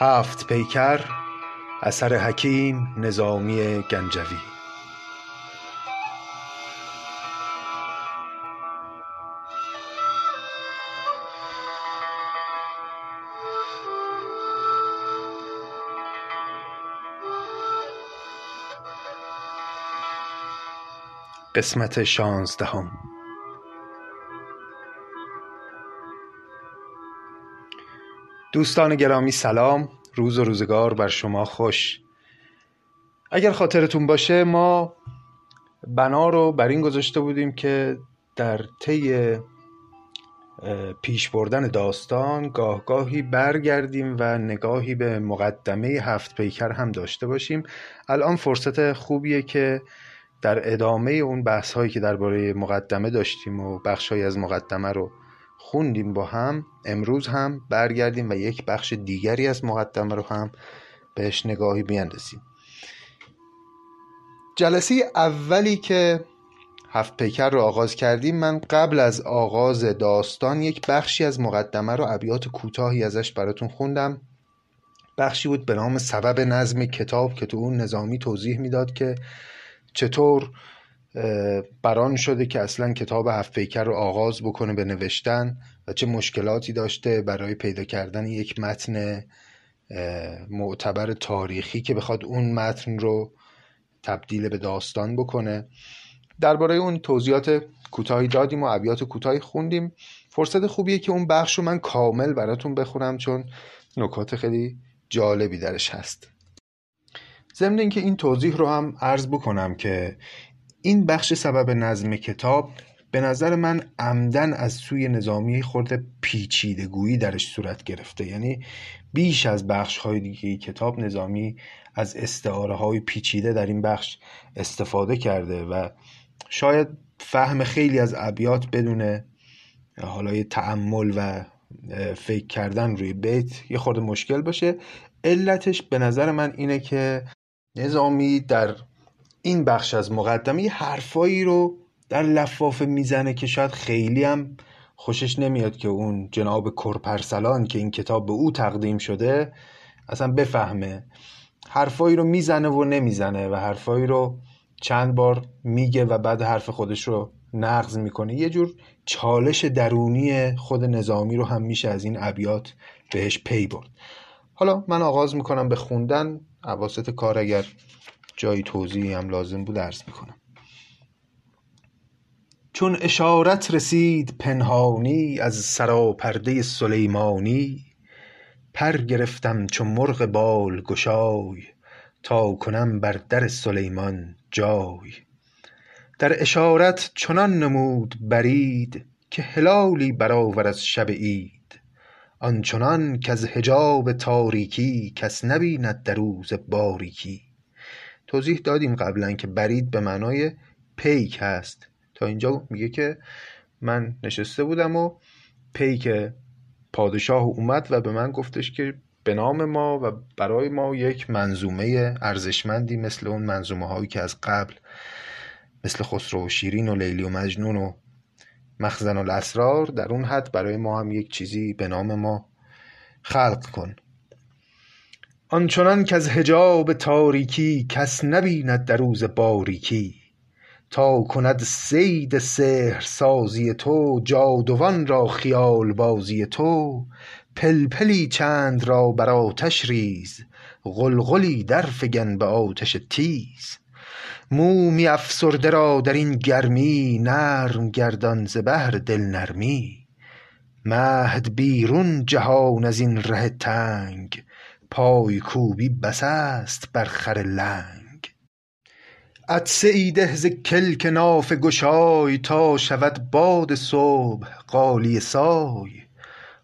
هفت پیکر اثر حکیم نظامی گنجوی. قسمت شانزدهم. دوستان گرامی سلام. روز و روزگار بر شما خوش. اگر خاطرتون باشه ما بنا رو بر این گذاشته بودیم که در طی پیش بردن داستان گاه گاهی برگردیم و نگاهی به مقدمه هفت پیکر هم داشته باشیم. الان فرصت خوبیه که در ادامه اون بحث هایی که درباره مقدمه داشتیم و بخشهایی از مقدمه رو خوندیم با هم امروز هم برگردیم و یک بخش دیگری از مقدمه رو هم بهش نگاهی بیندازیم جلسه اولی که هفت پیکر رو آغاز کردیم من قبل از آغاز داستان یک بخشی از مقدمه رو ابیات کوتاهی ازش براتون خوندم. بخشی بود به نام سبب نظم کتاب که تو اون نظامی توضیح می‌داد که چطور بران شده که اصلا کتاب هفت پیکر رو آغاز بکنه به نوشتن و چه مشکلاتی داشته برای پیدا کردن یک متن معتبر تاریخی که بخواد اون متن رو تبدیل به داستان بکنه. درباره اون توضیحات کوتاهی دادیم و ابیات کوتاهی خوندیم. فرصت خوبیه که اون بخش رو من کامل براتون بخونم چون نکات خیلی جالبی درش هست. ضمن اینکه این توضیح رو هم عرض بکنم که این بخش سبب نظم کتاب به نظر من عمدن از سوی نظامی خورده پیچیدگویی درش صورت گرفته. یعنی بیش از بخش های دیگه کتاب نظامی از استعاره های پیچیده در این بخش استفاده کرده و شاید فهم خیلی از ابیات بدون حالا تعمل و فکر کردن روی بیت یه خورده مشکل باشه. علتش به نظر من اینه که نظامی در این بخش از مقدمه حرفایی رو در لفافه می‌زنه که شاید خیلی هم خوشش نمیاد که اون جناب کرپرسلان که این کتاب به او تقدیم شده اصلا بفهمه. حرفایی رو می‌زنه و نمی‌زنه و حرفایی رو چند بار میگه و بعد حرف خودش رو نقض می‌کنه. یه جور چالش درونی خود نظامی رو هم میشه از این ابیات بهش پی برد. حالا من آغاز می‌کنم به خوندن. عواسط کار اگر جایی توضیحی هم لازم بود عرض می‌کنم. چون اشارت رسید پنهانی از سراپرده سلیمانی پر گرفتم چون مرغ بال گشای تا کنم بر در سلیمان جای. در اشارت چنان نمود برید که هلالی برآور از شب عید. آنچنان از حجاب تاریکی کس نبیند در روز باریکی. توضیح دادیم قبلا که برید به معنای پیک هست. تا اینجا میگه که من نشسته بودم و پیک پادشاه اومد و به من گفتش که به نام ما و برای ما یک منظومه ارزشمندی مثل اون منظومه هایی که از قبل مثل خسرو و شیرین و لیلی و مجنون و مخزن و الاسرار در اون حد برای ما هم یک چیزی به نام ما خلق کن. آنچنان از حجاب تاریکی کس نبیند در روز باریکی تا کند صید سحرسازی تو جادوان را خیال بازی تو پلپلی چند را بر آتش ریز غلغلی درفگن به آتش تیز. مومی افسرده را در این گرمی نرم گردان ز بهر دلنرمی مهد بیرون جهان از این ره تنگ پای کوبی بس است بر خر لنگ. عطسه ای ده ز کلک نافه گشای تا شود باد صبح غالیه سای.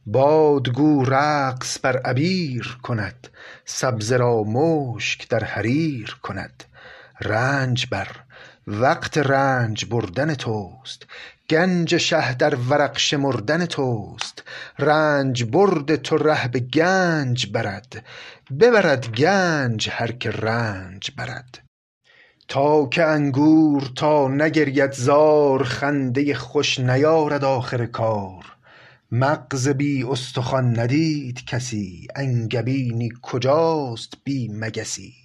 باد گو رقص بر عبیر کند سبزه را مشک در حریر کند. رنج بر وقت رنج بردن توست گنج شه در ورق شمردن توست. رنج برد تو ره به گنج برد. ببرد گنج هر که رنج برد. تا که انگور تا نگرید زار خنده خوش نیارد آخر کار. مغز بی استخوان ندید کسی انگبینی کجاست بی مگسی.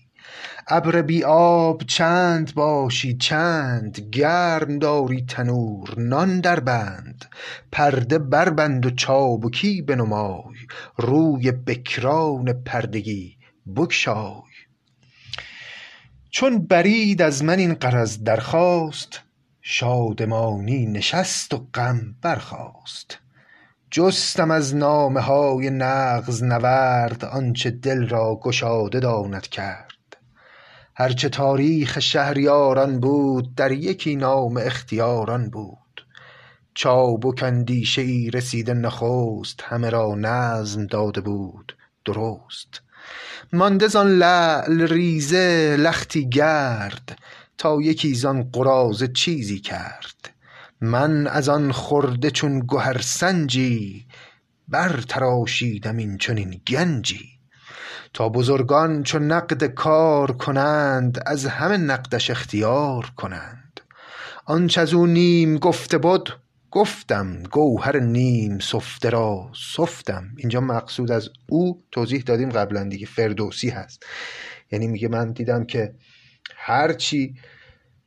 ابر بی آب چند باشی چند گرم داری تنور نان دربند پرده بربند و چابکی بنمای روی بکران پردگی بگشای. چون برید از من این غرض درخواست شادمانی نشست و غم برخاست. جستم از نامه های نغز نورد آنچه دل را گشاده داند کرد. هرچه تاریخ شهریاران بود در یکی نامه اختیاران بود. چابک اندیشه ای رسیده نخست همه را نظم داده بود درست. مانده زان لعل ریزه لختی گرد تا یکی زان قراضه چیزی کرد. من از آن خرده چون گهر سنجی برتراشیدم این چنین گنجی. تا بزرگان چو نقد کار کنند از همه نقدش اختیار کنند. آنچ از نیم گفته بد گفتم گوهر نیم سفته را سفتم. اینجا مقصود از او توضیح دادیم قبلا دیگه فردوسی هست. یعنی میگه من دیدم که هرچی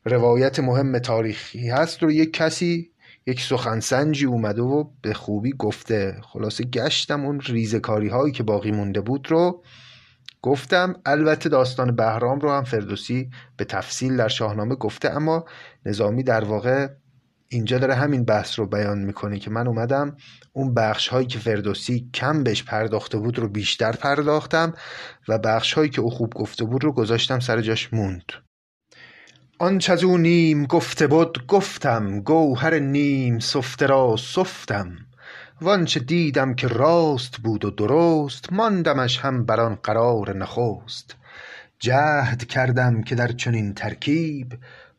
روایت مهم تاریخی هست رو یک کسی یک سخنسنجی اومده و به خوبی گفته. خلاصه گشتم اون ریزکاری هایی که باقی مونده بود رو گفتم البته داستان بهرام رو هم فردوسی به تفصیل در شاهنامه گفته اما نظامی در واقع اینجا داره همین بحث رو بیان می‌کنه که من اومدم اون بخش هایی که فردوسی کم بهش پرداخته بود رو بیشتر پرداختم و بخش هایی که او خوب گفته بود رو گذاشتم سر جاش موند. آنچ از نیم گفته بود گفتم گوهر نیم سفته را سفتم. وآنچه دیدم که راست بود و درست ماندمش هم بر آن قرار نخست. جهد کردم که در چنین ترکیب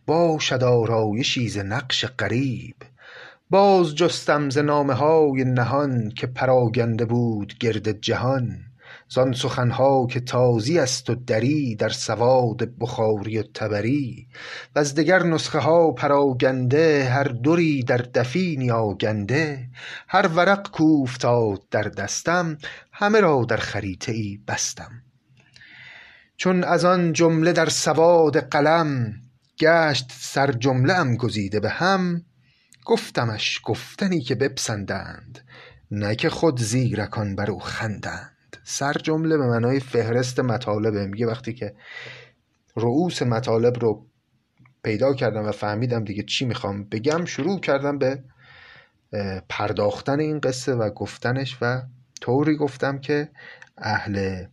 باشد آرایشی ز نقش غریب. باز جستم ز نامه های نهان که پراگنده بود گرد جهان. زان سخن ها که تازی است و دری در سواد بخاری و طبری وز دگر نسخه ها پراگنده هر دری در دفینی آگنده هر ورق کاوفتاد در دستم همه را در خریطه ای بستم. چون از آن جمله در سواد قلم گشت سر جمله ام گزیده به هم گفتمش گفتنی که بپسندند نه که خود زیرکان بر او خندند. سر جمله به معنای فهرست مطالبه. میگه وقتی که رؤوس مطالب رو پیدا کردم و فهمیدم دیگه چی می‌خوام بگم شروع کردم به پرداختن این قصه و گفتنش و طوری گفتم که اهل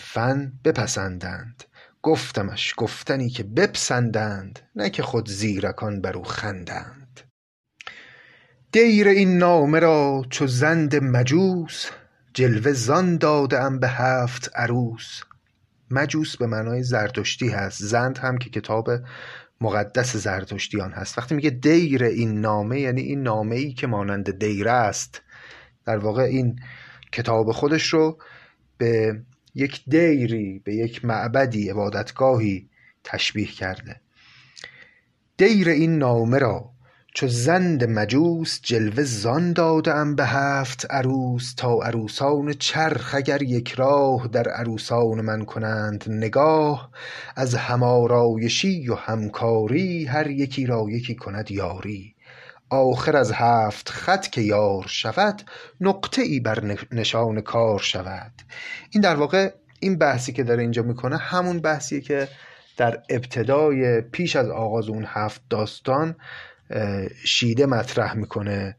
فن بپسندند. گفتمش گفتنی که بپسندند نه که خود زیرکان بر او خندند. دیر این نامه را چو زند مجوس جلوه زان داده ام به هفت عروس. مجوس به معنای زرتشتی هست. زند هم که کتاب مقدس زرتشتیان هست. وقتی میگه دیر این نامه یعنی این نامه ای که مانند دیره است در واقع این کتاب خودش رو به یک دیری به یک معبدی عبادتگاهی تشبیه کرده. دیر این نامه را چو زند مجوس جلوه زان داده به هفت عروس تا عروسان چرخ اگر یک راه در عروسان من کنند نگاه از هم آرایشی و همکاری هر یکی را یکی کند یاری. آخر از هفت خط که یار شود نقطه ای بر نشان کار شود. این در واقع این بحثی که داره اینجا می‌کنه همون بحثیه که در ابتدای پیش از آغاز اون هفت داستان شیده مطرح می‌کنه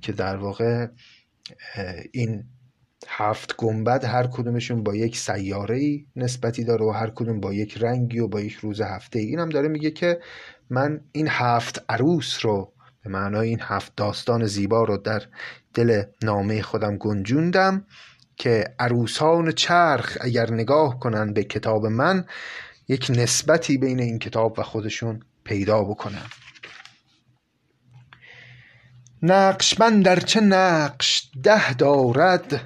که در واقع این هفت گنبد هر کدومشون با یک سیاره ای نسبتی داره و هر کدوم با یک رنگی و با یک روز هفته ای این هم داره میگه که من این هفت عروس رو به معنای این هفت داستان زیبا رو در دل نامه خودم گنجوندم که عروسان چرخ اگر نگاه کنن به کتاب من یک نسبتی بین این کتاب و خودشون پیدا بکنن. نقشبند در چه نقش ده دارد؟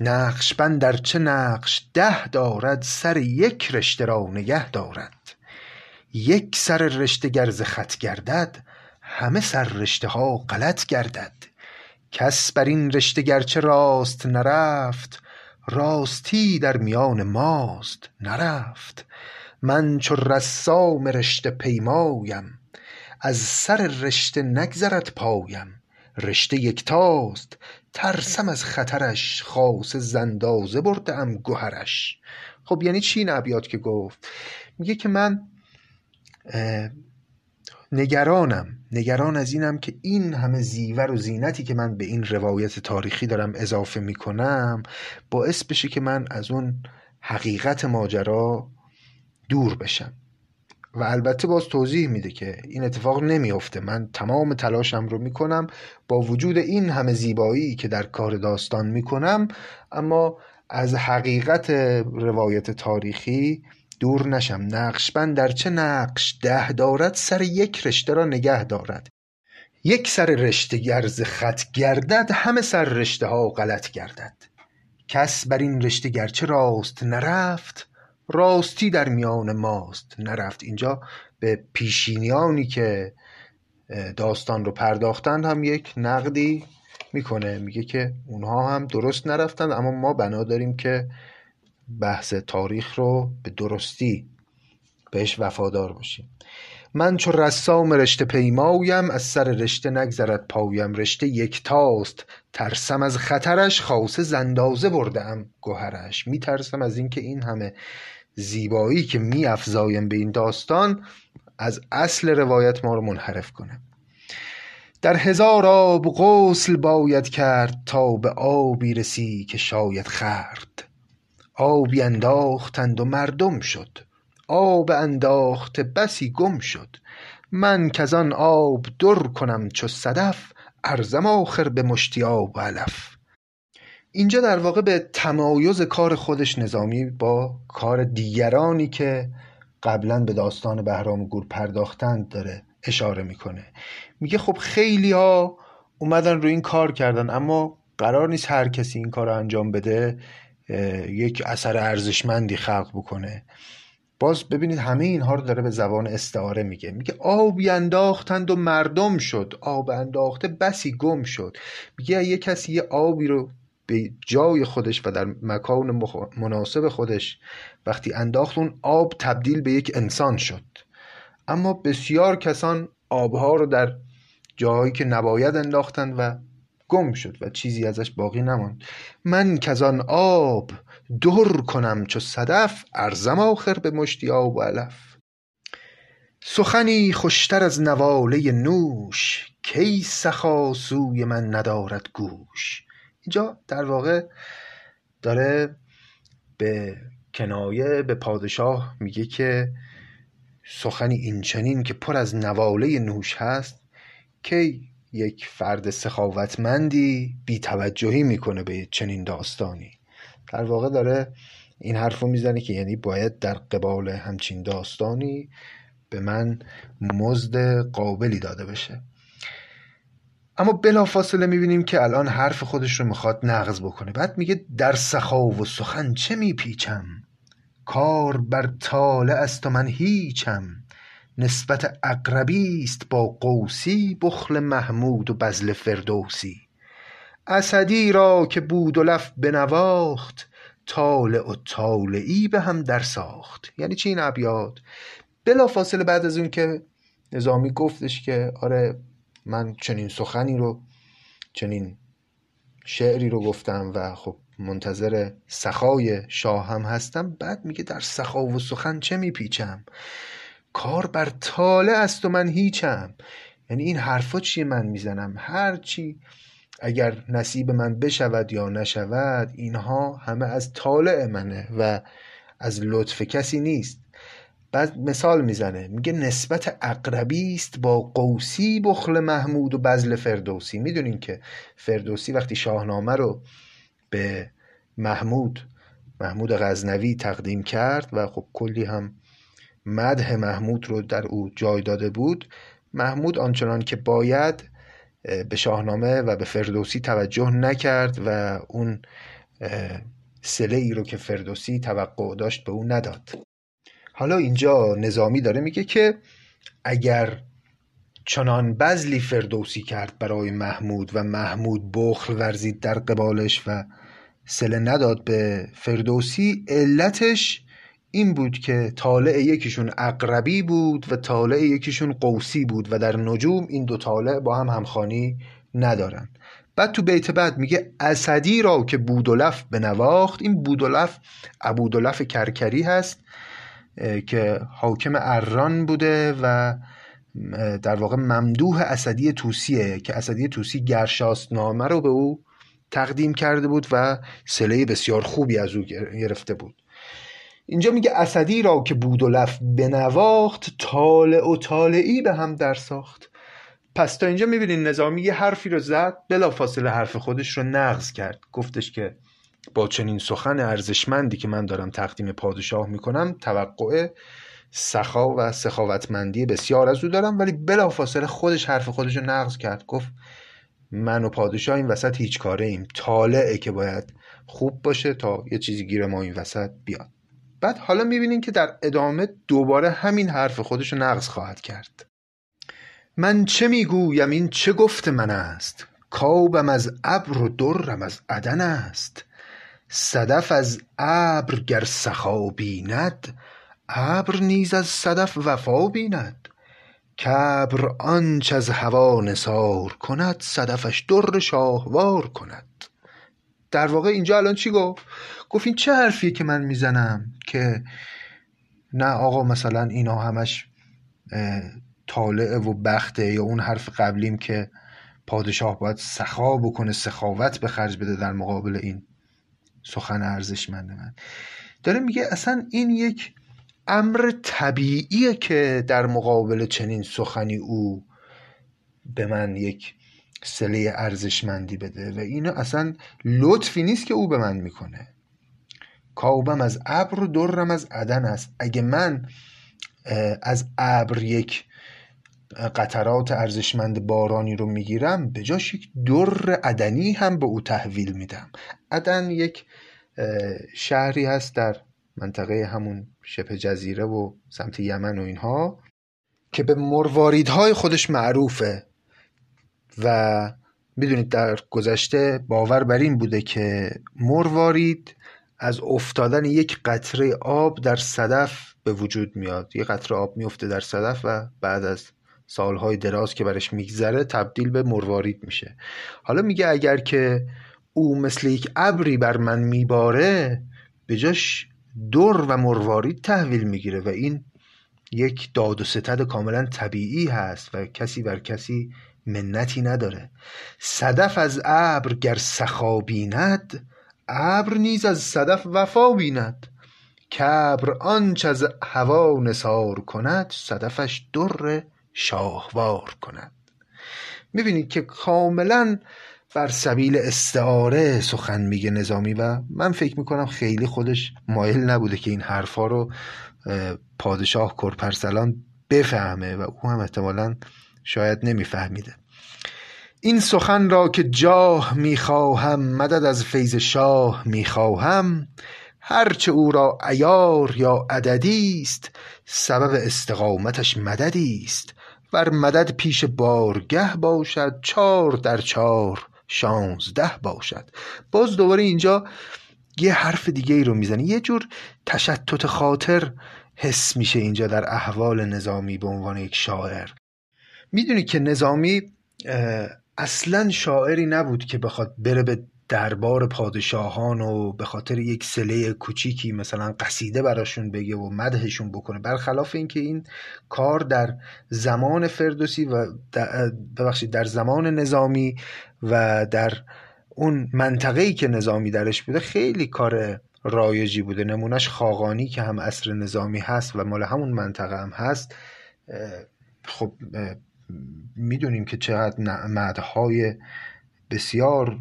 نقشبند در چه نقش ده دارد؟ سر یک رشته را نگه دارد. یک سر رشته گر ز خط گردد همه سر رشته ها غلط گردد. کس بر این رشته گرچه راست نرفت راستی در میان ماست نرفت. من چو رسام رشته پیمایم از سر رشته نگذرد پایم. رشته یکتاست ترسم از خطرش خاصه ز اندازه برده ام گهرش خب یعنی چی این ابیات که گفت؟ میگه که من نگرانم نگران از اینم که این همه زیور و زینتی که من به این روایت تاریخی دارم اضافه می‌کنم باعث بشه که من از اون حقیقت ماجرا دور بشم. و البته باز توضیح میده که این اتفاق نمیافته. من تمام تلاشم رو می‌کنم با وجود این همه زیبایی که در کار داستان می‌کنم اما از حقیقت روایت تاریخی دور نشم. نقشبند در چه نقش؟ ده دارد سر یک رشته را نگه دارد. یک سر رشته گرز خط گردد همه سر رشته ها غلط گردد. کس بر این رشته گرچه راست نرفت راستی در میان ماست. نرفت اینجا به پیشینیانی که داستان رو پرداختند هم یک نقدی می‌کنه. میگه که اونها هم درست نرفتند اما ما بنا داریم که بحث تاریخ رو به درستی بهش وفادار باشیم. من چو رسام رشته پیمایم از سر رشته نگذرد پایم. رشته یکتاست ترسم از خطرش خاصه زندازه بردم گوهرش. میترسم از اینکه این همه زیبایی که میافزایم به این داستان از اصل روایت ما رو منحرف کنه در هزار آب غسل باید کرد تا به آبی رسی که شاید خرد. آبی انداختند و مردم شد. آب انداخته بسی گم شد. من آن آب در کنم چو صدف ارزم آخر به مشتی آب و علف. اینجا در واقع به تمایز کار خودش نظامی با کار دیگرانی که قبلا به داستان بهرام گور پرداختند داره اشاره می‌کنه. میگه خب خیلی ها اومدن رو این کار کردن اما قرار نیست هر کسی این کار رو انجام بده یک اثر ارزشمندی خلق بکنه. باز ببینید همه اینها رو داره به زبان استعاره میگه. میگه آبی انداختند و مردم شد آب انداخته بسی گم شد. میگه یه کسی یه آبی رو به جای خودش و در مکان مناسب خودش وقتی انداخت اون آب تبدیل به یک انسان شد. اما بسیار کسان آبها رو در جایی که نباید انداختند و گم شد و چیزی ازش باقی نماند. من آن آب در کنم چو صدف ارزم آخر به مشتی آب و علف. سخنی خوشتر از نواله نوش کی سخا سوی من ندارد گوش. اینجا در واقع داره به کنایه به پادشاه میگه که سخنی اینچنین که پر از نواله نوش هست که یک فرد سخاوتمندی بیتوجهی می‌کنه به چنین داستانی. در واقع داره این حرف رو می‌زنه که یعنی باید در قبال همچین داستانی به من مزد قابلی داده بشه. اما بلافاصله می‌بینیم که الان حرف خودش رو می‌خواد نقض بکنه. بعد میگه در سخا و سخن چه میپیچم؟ کار بر طالع است و من هیچم. نسبت اقربی است با قوسی بخل محمود و بزل فردوسی. اسدی را که بود و لف بنواخت طالع و طالعی به هم در ساخت. یعنی چی این ابیات؟ بلافاصله بعد از اون که نظامی گفتش که آره من چنین سخنی رو چنین شعری رو گفتم و خب منتظر سخای شاه هم هستم. بعد میگه در سخا و سخن چه میپیچم؟ کار بر تاله است و من هیچم. یعنی این حرفا چیه من می‌زنم؟ هرچی اگر نصیب من بشود یا نشود اینها همه از طالع منه و از لطف کسی نیست. بعد مثال می‌زنه. میگه نسبت اقربی است با قوسی بخل محمود و بزل فردوسی. می‌دونین که فردوسی وقتی شاهنامه رو به محمود محمود غزنوی تقدیم کرد و خب کلی هم مدح محمود رو در او جای داده بود محمود آنچنان که باید به شاهنامه و به فردوسی توجه نکرد و اون سله ای رو که فردوسی توقع داشت به او نداد. حالا اینجا نظامی داره میگه که اگر چنان بزلی فردوسی کرد برای محمود و محمود بخل ورزید در قبالش و سله نداد به فردوسی علتش این بود که طالع یکیشون اقربی بود و طالع یکیشون قوسی بود و در نجوم این دو طالع با هم همخانی ندارن بعد تو بیت بعد میگه اسدی را که بودولف بنواخت این بودولف ابودولف کرکری هست. که حاکم اران بوده و در واقع ممدوح اسدی توسیه که اسدی توسی گرشاست نامه رو به او تقدیم کرده بود و سله بسیار خوبی از او گرفته بود. اینجا میگه اسدی را که بود و لف بنواخت طالع و طالعی به هم در ساخت. پس تا اینجا می‌بینین نظامی یه حرفی رو زد بلا فاصله حرف خودش رو نقض کرد. گفتش که با چنین سخن ارزشمندی که من دارم تقدیم پادشاه می‌کنم توقع سخا و سخاوتمندی بسیار از او دارم ولی بلا فاصله خودش حرف خودش رو نقض کرد. گفت من و پادشاه این وسط هیچ کاره ایم. طالعه که باید خوب باشه تا یه چیزی گیر ما این وسط بیاد. بعد حالا می‌بینین که در ادامه دوباره همین حرف خودش رو نقض خواهد کرد. من چه می‌گویم؟ این چه گفت من است؟ کابم از ابر و درم از عدن است؟ صدف از ابر گر سخا بیند ابر نیز از صدف وفا بیند. کبر آنچ از هوا نثار کند صدفش در شاهوار کند. در واقع اینجا الان چی گفت؟ گفت این چه حرفیه که من می‌زنم که نه آقا مثلا اینا همش طالع و بخته یا اون حرف قبلیم که پادشاه باید سخا بکنه سخاوت به خرج بده در مقابل این. سخن ارزشمند من. داره میگه اصلا این یک امر طبیعیه که در مقابل چنین سخنی او به من یک سله ارزشمندی بده و اینو اصلا لطفی نیست که او به من می‌کنه. کاوبم از ابر و درم از عدن است. اگه من از ابر یک قطرات ارزشمند بارانی رو می‌گیرم به جاش یک در عدنی هم به او تحویل میدم. عدن یک شهری هست در منطقه همون شبه جزیره و سمت یمن و اینها که به مرواریدهای خودش معروفه. و می‌دونید در گذشته باور بر این بوده که مروارید از افتادن یک قطره آب در صدف به وجود میاد. یه قطره آب میفته در صدف و بعد از سالهای دراز که برش میگذره تبدیل به مروارید میشه. حالا میگه اگر که او مثل یک ابری بر من میباره به جاش در و مروارید تحویل می‌گیره و این یک داد و ستد کاملا طبیعی هست و کسی بر کسی منتی نداره. صدف از ابر گر سخا بیند ابر نیز از صدف وفا بیند. کبر آنچ از هوا نثار کند صدفش در شاهوار کند. می‌بینید که کاملا بر سبیل استعاره سخن میگه نظامی و من فکر می‌کنم خیلی خودش مایل نبوده که این حرفا رو پادشاه کرپرسلان بفهمه و او هم احتمالا شاید نمیفهمیده. این سخن را که جاه می‌خواهم مدد از فیض شاه می‌خواهم هرچه او را ایار یا عددی است سبب استقامتش مددی است. ور مدد پیش بارگه باشد چار در چار شانزده باشد. باز دوباره اینجا یه حرف دیگه ای رو می‌زنه یه جور تشتت خاطر حس میشه اینجا در احوال نظامی به عنوان یک شاعر. می‌دونی که نظامی اصلا شاعری نبود که بخواد بره به دربار پادشاهان و به خاطر یک سله کوچیکی مثلا قصیده براشون بگه و مدحشون بکنه. برخلاف اینکه این کار در زمان فردوسی و ببخشید در زمان نظامی و در اون منطقه‌ای که نظامی درش بوده خیلی کار رایجی بوده. نمونهش خاقانی که هم اصر نظامی هست و مال همون منطقه هم هست خب می‌دونیم که چقدر مدهای بسیار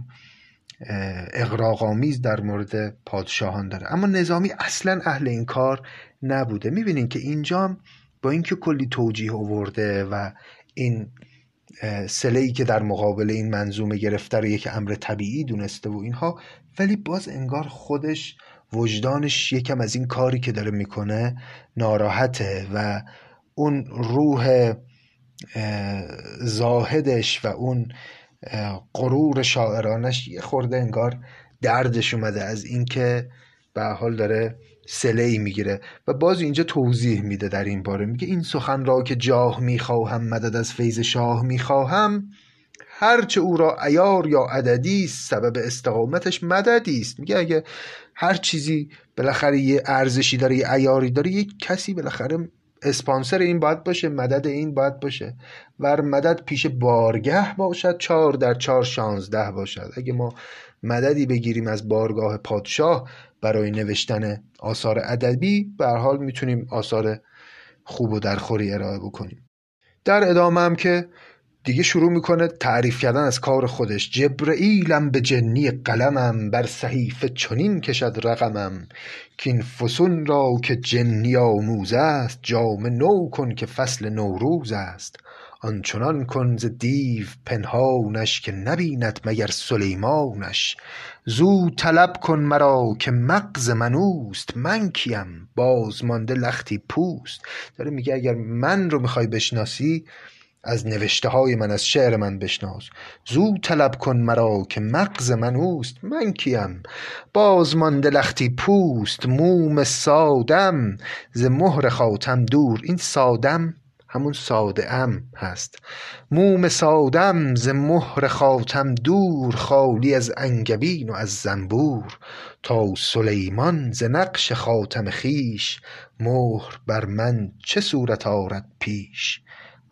اقراقامیز در مورد پادشاهان داره. اما نظامی اصلا اهل این کار نبوده. می‌بینین که اینجا با اینکه کلی توجیه آورده و این سله که در مقابل این منظومه گرفته رو یک امر طبیعی دونسته و اینها ولی باز انگار خودش وجدانش یکم از این کاری که داره می‌کنه ناراحته و اون روح زاهدش و اون غرور شاعرانش یه خورده انگار دردش اومده از اینکه به حال داره سله ای می‌گیره و باز اینجا توضیح میده در این باره. میگه این سخن را که جاه می‌خواهم مدد از فیض شاه می‌خواهم هرچه او را ایار یا عددی سبب استقامتش مددی است. میگه اگه هر چیزی بالاخره یه ارزشی داره یه ایاری داره یه کسی بالاخره اسپانسر این باید باشه مدد این باید باشه. ور مدد پیش بارگه باشد چهار در چهار شانزده باشد. اگه ما مددی بگیریم از بارگاه پادشاه برای نوشتن آثار ادبی به حال می‌تونیم آثار خوب و درخوری ارائه بکنیم. در ادامه هم که دیگه شروع می‌کنه تعریف کردن از کار خودش. جبرئیلم به جنی قلمم بر صحیفه چنین کشد رقمم. که این فسون را که جنی آموز است جام نو کن که فصل نوروز است. آنچنان کن ز دیو پنهانش که نبیند مگر سلیمانش. زو طلب کن مرا که مغز من اوست من کیم؟ باز مانده لختی پوست. داره میگه اگر من رو می‌خوای بشناسی از نوشته های من از شعر من بشناس. زو طلب کن مرا که مغز من اوست. من کیم؟ باز مانده لختی پوست. موم سادم. ز مهر خاتم دور. این سادم همون ساده ام هست. موم سادم ز مهر خاتم دور. خالی از انگبین و از زنبور. تا سلیمان ز نقش خاتم خیش مهر بر من چه صورت آرد پیش؟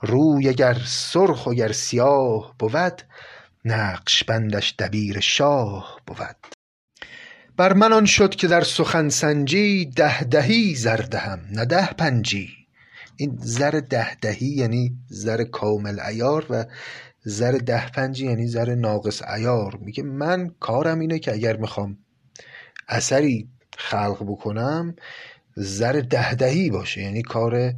روی اگر سرخ و گر سیاه بود نقش بندش دبیر شاه بود. بر من آن شد که در سخن سنجی ده دهی زر دهم نه ده پنجی. این زر ده دهی یعنی زر کامل عیار و زر ده پنجی یعنی زر ناقص عیار. میگه من کارم اینه که اگر می‌خوام اثری خلق بکنم زر ده دهی باشه. یعنی کار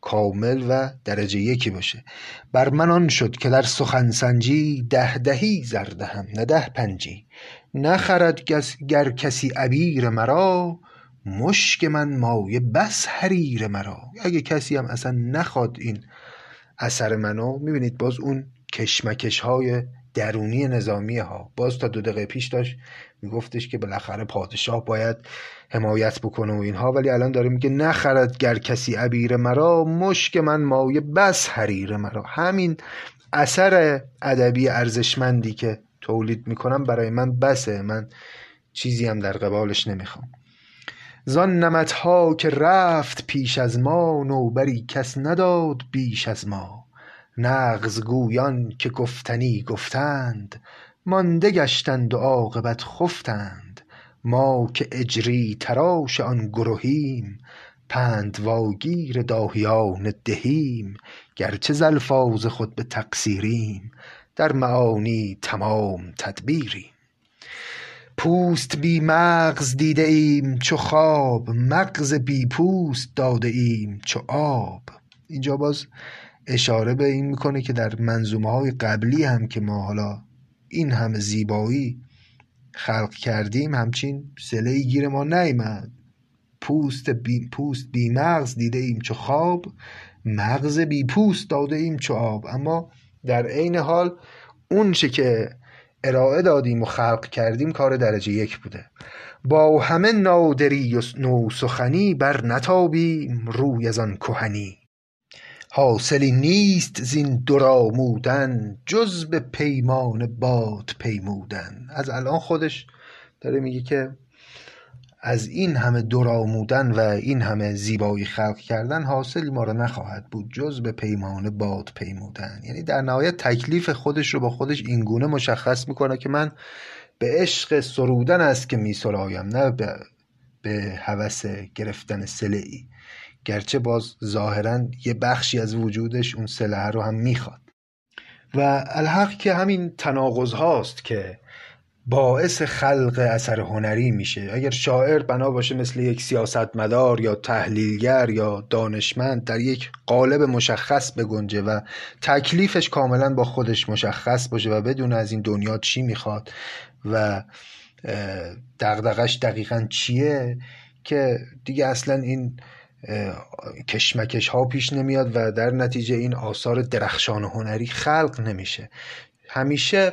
کامل و درجه یکی باشه. بر من آن شد که در سخن سنجی ده دهی زر دهم نه ده پنجی. نخرد گر کسی عبیر مرا مشک من مایه بس حریر مرا. اگه کسی هم اصلا نخواد این اثر منو می‌بینید باز اون کشمکش های درونی نظامی ها باز تا دو دقیقه پیش داشت میگفتش که بالاخره پادشاه باید حمایت بکنه و اینها ولی الان داره میگه نخرد گر کسی عبیر مرا مشک من مایه بس حریر مرا. همین اثر ادبی ارزشمندی که تولید می‌کنم برای من بسه. من چیزی هم در قبالش نمی‌خوام. زان نمتها که رفت پیش از ما نوبری کس نداد بیش از ما. نغز گویان که گفتنی گفتند مانده گشتند و عاقبت خفتند. ما که اجری تراش آن گرهیم پندواگیر داهیان دهیم. گرچه ز الفاظ خود به تقصیریم در معانی تمام تدبیریم. پوست بی مغز دیده ایم چو خواب. مغز بی پوست داده ایم چو آب. اینجا باز اشاره به این می‌کنه که در منظومه های قبلی هم که ما حالا این همه زیبایی خلق کردیم همچین سله گیر ما نیمد پوست بی, پوست بی مغز دیده ایم چو خواب مغز بی پوست داده ایم چو آب. اما در عین حال اون چه که ارائه دادیم و خلق کردیم کار درجه یک بوده. با همه نادری و نو سخنی بر نتابیم روی از آن کهنی. حاصلی نیست زین درآمودن جز به پیمان باد پیمودن. از الان خودش داره میگه که از این همه درآمودن و این همه زیبایی خلق کردن حاصلی ما را نخواهد بود جز به پیمان باد پیمودن. یعنی در نهایت تکلیف خودش رو با خودش اینگونه مشخص می‌کنه که من به عشق سرودن است که میسرایم نه به به هوس گرفتن سلعی. گرچه باز ظاهرا یه بخشی از وجودش اون سلعه رو هم می‌خواد. و الحق که همین تناقض هاست که باعث خلق اثر هنری میشه. اگر شاعر بنا باشه مثل یک سیاستمدار یا تحلیلگر یا دانشمند در یک قالب مشخص بگنجه و تکلیفش کاملا با خودش مشخص باشه و بدون از این دنیا چی می‌خواد و دغدغش دقیقا چیه که دیگه اصلا این کشمکش ها پیش نمیاد و در نتیجه این آثار درخشان هنری خلق نمیشه. همیشه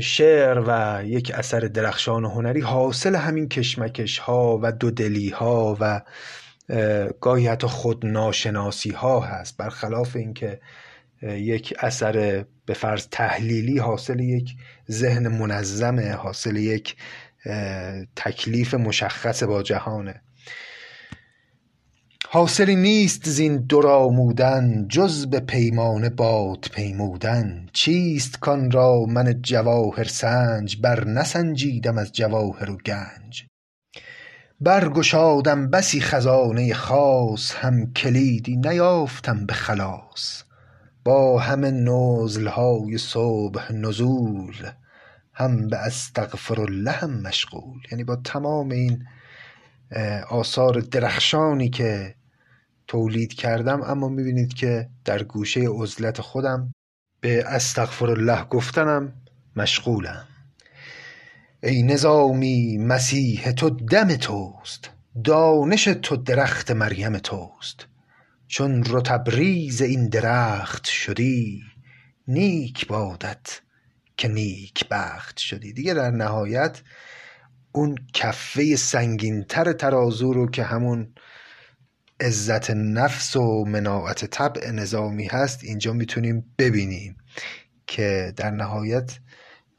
شعر و یک اثر درخشان هنری حاصل همین کشمکش ها و دودلی ها و گاهی حتی خودناشناسی ها هست. برخلاف اینکه یک اثر به فرض تحلیلی حاصل یک ذهن منظمه حاصل یک تکلیف مشخص با جهانه. حاصلی نیست زین درآمودن جز به پیمانه باد پیمودن. چیست کان را من جواهر سنج؟ بر نسنجیدم از جواهر و گنج. برگشادم بسی خزانه خاص هم کلیدی نیافتم به خلاص. با همه نزلهای صبح نزول هم به استغفرالله هم مشغول. یعنی با تمام این آثار درخشانی که تولید کردم اما می‌بینید که در گوشه عزلت خودم به استغفرالله گفتنم مشغولم. ای نظامی مسیح تو دم توست دانش تو درخت مریم توست. چون رطبریز این درخت شدی نیک بادت که نیک بخت شدی. دیگه در نهایت اون کفه سنگینتر ترازو رو که همون عزت نفس و مناعت طبع نظامی هست اینجا می‌تونیم ببینیم که در نهایت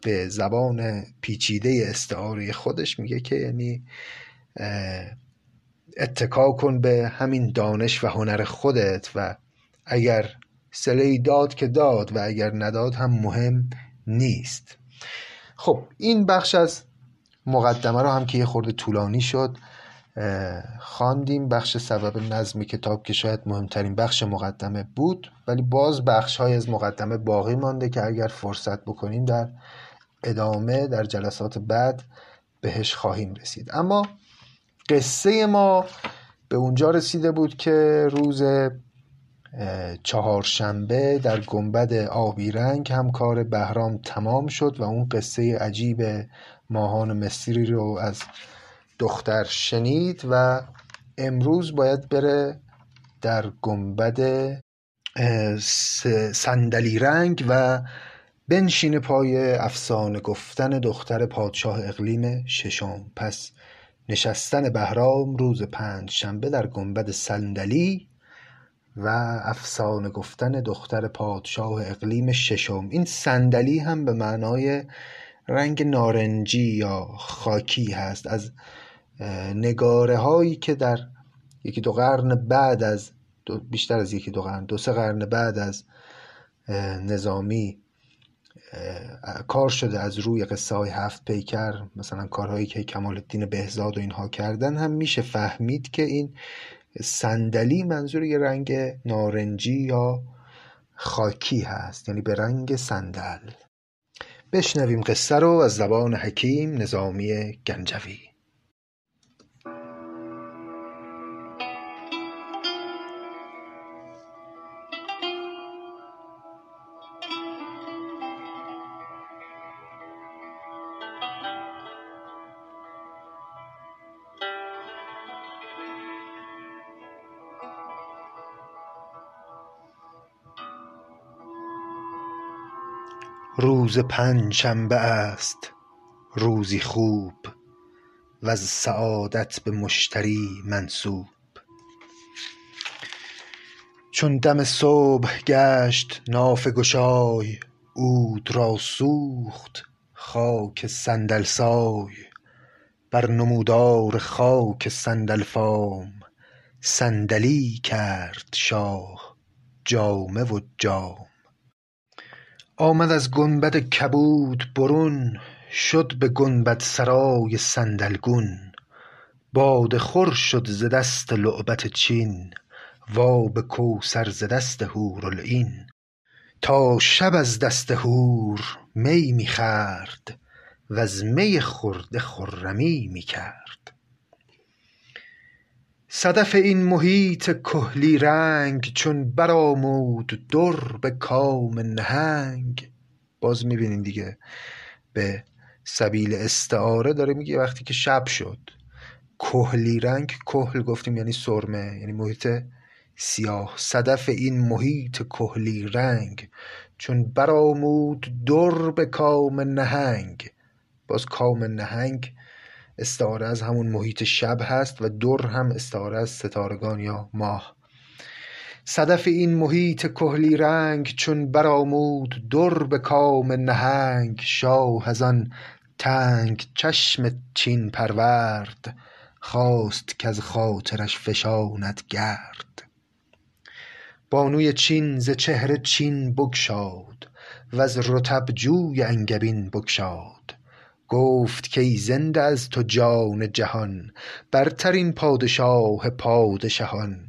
به زبان پیچیده استعاره خودش میگه که یعنی اتکا کن به همین دانش و هنر خودت و اگر سله داد که داد و اگر نداد هم مهم نیست. خب این بخش از مقدمه رو هم که یه خورده طولانی شد خواندیم بخش سبب نظم کتاب که شاید مهمترین بخش مقدمه بود ولی باز بخش های از مقدمه باقی مانده که اگر فرصت بکنیم در ادامه در جلسات بعد بهش خواهیم رسید. اما قصه ما به اونجا رسیده بود که روز چهارشنبه در گنبد آبی رنگ هم کار بهرام تمام شد و اون قصه عجیب ماهان مصری رو از دختر شنید و امروز باید بره در گنبد صندلی رنگ و بنشین پای افسانه گفتن دختر پادشاه اقلیم ششم. پس نشستن بهرام روز پنج شنبه در گنبد صندلی و افسانه گفتن دختر پادشاه اقلیم ششم. این صندلی هم به معنای رنگ نارنجی یا خاکی هست. از نگاره هایی که در یکی دو قرن بعد از بیشتر از یکی دو قرن دو سه قرن بعد از نظامی کار شده از روی قصه های هفت پیکر مثلا کارهایی که کمال الدین بهزاد و اینها کردن هم میشه فهمید که این صندلی منظور یه رنگ نارنجی یا خاکی هست یعنی به رنگ صندل. بشنویم قصه رو از زبان حکیم نظامی گنجوی. روز پنجشنبه است. روزی خوب وز سعادت به مشتری منسوب. چون دم صبح گشت نافه گشای عود را سوخت خاک صندل سای بر نمودار خاک صندل فام صندلی کرد شاه جامه و جام. آمد از گنبد کبود برون شد به گنبدسرای صندلگون. باده خور شد ز دست لعبت چین و آب کوثر ز دست حورالعین. تا شب از دست حور می می خورد وز می خورده خرمی می کرد صدف این محیط کحلی رنگ چون برآمود در به کام نهنگ. باز می‌بینین دیگه به سبیل استعاره داره میگه وقتی که شب شد. کحلی رنگ کحل گفتیم یعنی سرمه یعنی محیط سیاه. صدف این محیط کحلی رنگ چون برآمود در به کام نهنگ. باز کام نهنگ استعاره از همون محیط شب هست و در هم استعاره از ستارگان یا ماه. صدف این محیط کهلی رنگ چون برآمود در به کام نهنگ شاه از آن تنگ چشم چین پرورد خواست کز خاطرش فشاند گرد. بانوی چین ز چهره چین بگشاد وز رطب جوی انگبین بگشاد. گفت کای زنده از تو جان جهان برترین پادشاه پادشهان.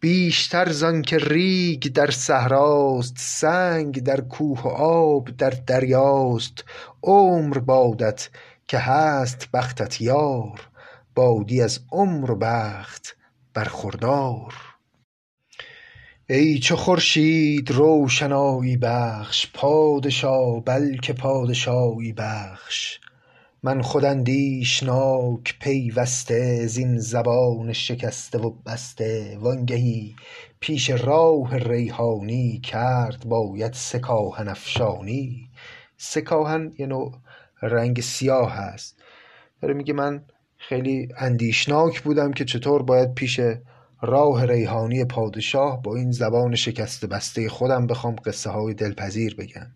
بیشتر زانکه ریگ در صحراست سنگ در کوه و آب در دریاست. عمر بادت که هست بختت یار بادی از عمر و بخت برخوردار. ای چو خورشید روشنایی بخش پادشا بلکه پادشایی بخش. من خود اندیشناک پیوسته زین زبان شکسته و بسته وانگهی پیش راه ریحانی کرد باید سه کاهن افشانی. سه یه نوع رنگ سیاه هست. داره میگه من خیلی اندیشناک بودم که چطور باید پیش راه ریحانی پادشاه با این زبان شکسته بسته خودم بخوام قصه های دلپذیر بگم.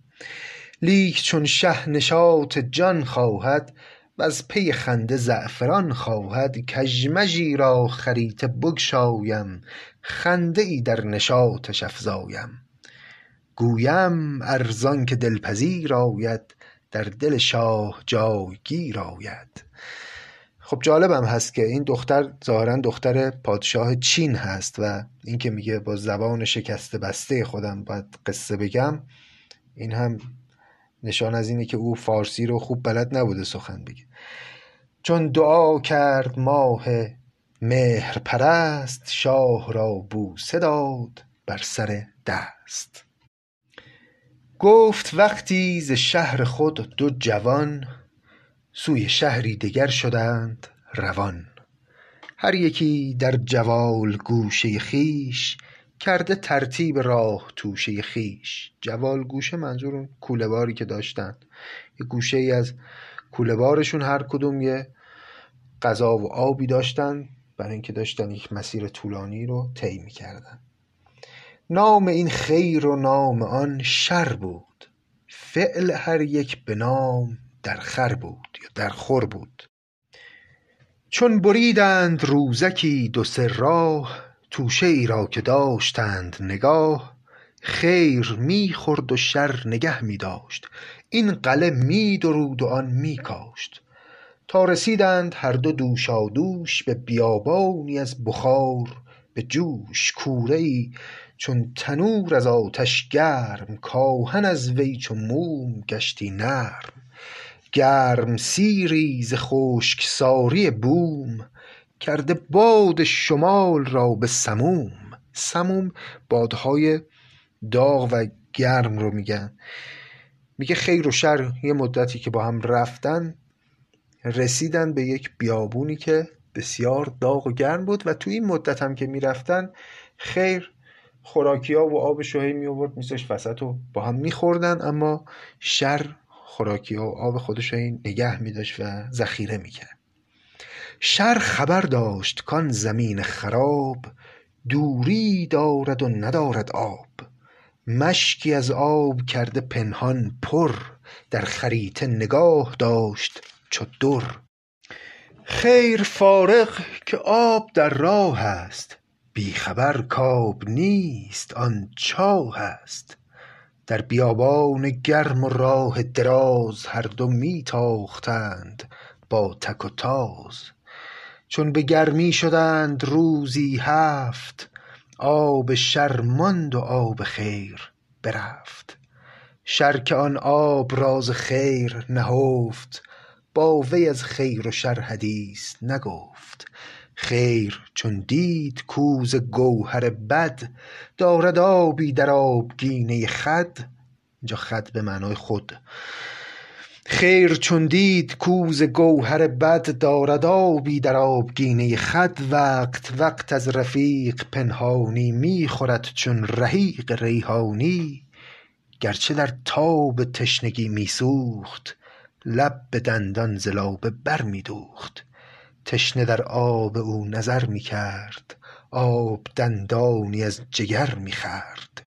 لیک چون شه نشاط جان خواهد وز پی خنده زعفران خواهد. کژمژی را خریطه بگشایم خنده ای در نشاطش افزایم. گویم ار زانکه دلپذیر آید در دل شاه جایگیر آید. خب جالبم هست که این دختر ظاهرا دختر پادشاه چین هست و این که میگه با زبان شکسته بسته خودم باید قصه بگم این هم نشان از اینه که او فارسی رو خوب بلد نبوده سخن بگه. چون دعا کرد ماه مهر پرست شاه را بوسه داد بر سر دست. گفت وقتی ز شهر خود دو جوان سوی شهری دگر شدند روان. هر یکی در جوال گوشه خویش کرده ترتیب راه توشه خویش جوال گوشه منظور اون کوله باری که داشتن. یه گوشه ای از کوله بارشون هر کدوم یه غذا و آبی داشتن. برای اینکه داشتن یک مسیر طولانی رو طی می‌کردن. نام این خیر و نام آن شر بود. فعل هر یک به نام در خر بود یا در خور بود. چون بریدند روزکی دو سه راه توشه ای را که داشتند نگاه خیر می خورد و شر نگه می داشت. این قله می درود و آن می کاشت. تا رسیدند هر دو دوشادوش به بیابانی از بخار به جوش کوره ای چون تنور از آتش گرم کاهن از وی چو موم گشتی نرم. گرمسیری ز خشکساری بوم کرده باد شمال را به سموم. سموم بادهای داغ و گرم رو میگن. میگه خیر و شر یه مدتی که با هم رفتن رسیدن به یک بیابونی که بسیار داغ و گرم بود و تو این مدت هم که می‌رفتن خیر خوراکی ها و آب شوهی می آورد میساش وسط و با هم میخوردن اما شر خوراکی ها و آب خودش نگه میداشت و ذخیره می‌کرد. شر خبر داشت کان زمین خراب دوری دارد و ندارد آب. مشکی از آب کرده پنهان پر در خریطه نگاه داشت چو در. خیر فارغ که آب در راه است بی خبر کآب نیست آن چاه است. در بیابان گرم و راه دراز هر دو می تاختند با تک و تاز. چون به گرمی شدند روزی هفت آب شر ماند و آب خیر برفت. شر که آن آب راز خیر نهفت با وی از خیر و شر حدیث نگفت. خیر چون دید کو ز گوهر بد دارد آبی در آبگینه خود. اینجا خود به معنای خود. خیر چون دید کوز گوهر بد دارد آبی در آبگینه خود وقت وقت از رفیق پنهانی می خورد چون رحیق ریحانی. گرچه در تاب تشنگی می سوخت لب به دندان ز لابه بر می دوخت تشنه در آب او نظر می کرد آب دندانی از جگر می خورد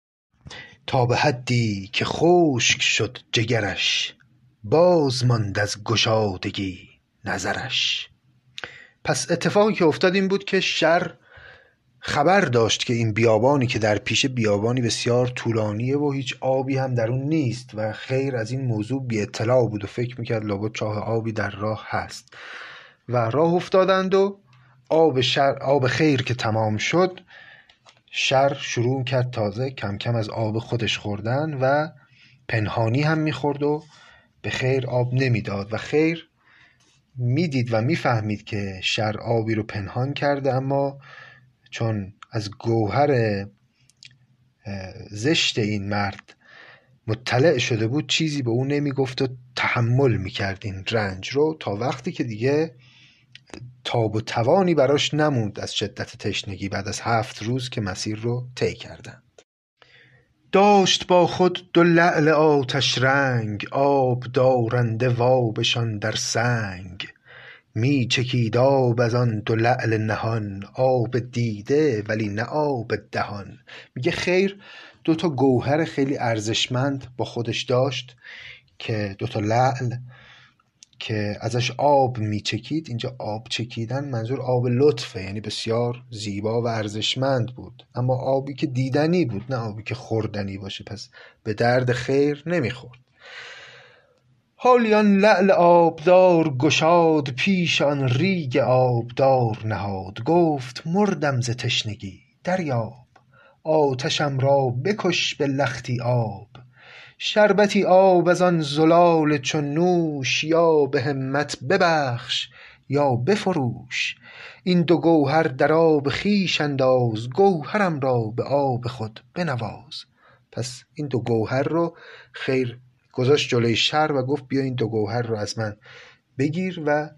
تا به حدی که خشک شد جگرش باز ماند از گشادگی نظرش. پس اتفاقی که افتاد این بود که شر خبر داشت که این بیابانی که در پیش بیابانی بسیار طولانیه و هیچ آبی هم در اون نیست و خیر از این موضوع بی اطلاع بود و فکر می‌کرد لابد چاه آبی در راه هست. و راه افتادند و آب, شر، آب خیر که تمام شد شر شروع کرد تازه کم کم از آب خودش خوردن و پنهانی هم می‌خورد و به خیر آب نمی‌داد و خیر می‌دید و می‌فهمید که شر آبی رو پنهان کرده اما چون از گوهر زشت این مرد مطلع شده بود چیزی به او نمی‌گفت و تحمل می‌کرد این رنج رو تا وقتی که دیگه تاب و توانی براش نموند از شدت تشنگی بعد از هفت روز که مسیر رو طی کردند داشت با خود دو لعل آتش رنگ آب دارنده وابشان در سنگ. می چکید آب از آن دو لعل نهان آب دیده ولی نه آب دهان. میگه خیر دو تا گوهر خیلی ارزشمند با خودش داشت که دو تا لعل که ازش آب میچکید اینجا آب چکیدن منظور آب لطفه یعنی بسیار زیبا و ارزشمند بود. اما آبی که دیدنی بود نه آبی که خوردنی باشه. پس به درد خیر نمی‌خورد. حالیان لعل آبدار گشاد پیش آن ریگ آبدار نهاد. گفت مردم ز تشنگی دریاب آتشم را بکش به لختی آب. شربتی آب از آن زلال چون نوش یا به همت ببخش یا بفروش. این دو گوهر در آب خویش انداز گوهرم را به آب خود بنواز. پس این دو گوهر رو خیر گذاشت جلوی شر و گفت بیا این دو گوهر رو از من بگیر و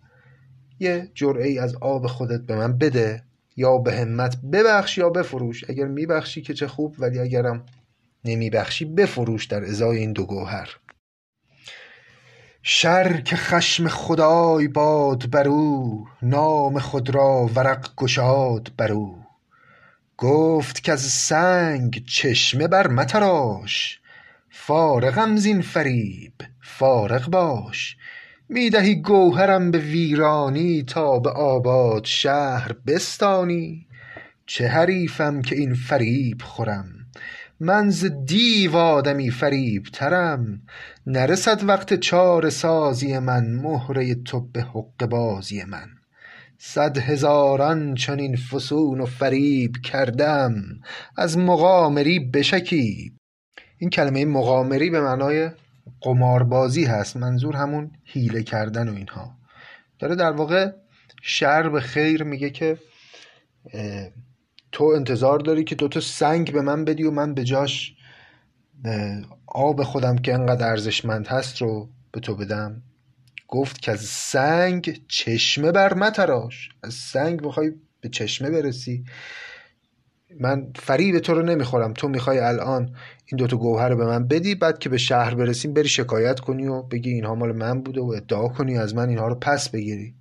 یه جرعه ای از آب خودت به من بده. یا به همت ببخش یا بفروش. اگر میبخشی که چه خوب ولی اگرم نمیبخشی بفروش در ازای این دو گوهر. شر که خشم خدای باد بر او نام خود را ورق گشاد بر او. گفت از سنگ چشمه بر متراش فارغم زین فریب فارغ باش. می‌دهی گوهرم به ویرانی تا به آباد شهر بستانی. چه حریفم که این فریب خورم؟ من ز دیو آدمی فریب ترم نرسد وقت چاره سازی من مهره تو به حقه بازی من. صد هزاران چنین فسون و فریب کردم. از مقامری بشکیب. این کلمه مقامری به معنای قماربازی هست. منظور همون هیله کردن و اینها. داره در واقع شر به خیر میگه که تو انتظار داری که دوتا سنگ به من بدی و من به جاش آب خودم که انقدر ارزشمند هست رو به تو بدم؟ گفت که از سنگ چشمه بر متراش از سنگ می‌خوای به چشمه برسی. من فریب تو رو نمی‌خورم. تو می‌خوای الان این دوتا گوهر رو به من بدی بعد که به شهر برسیم بری شکایت کنی و بگی اینها مال من بوده و ادعا کنی از من اینها رو پس بگیری.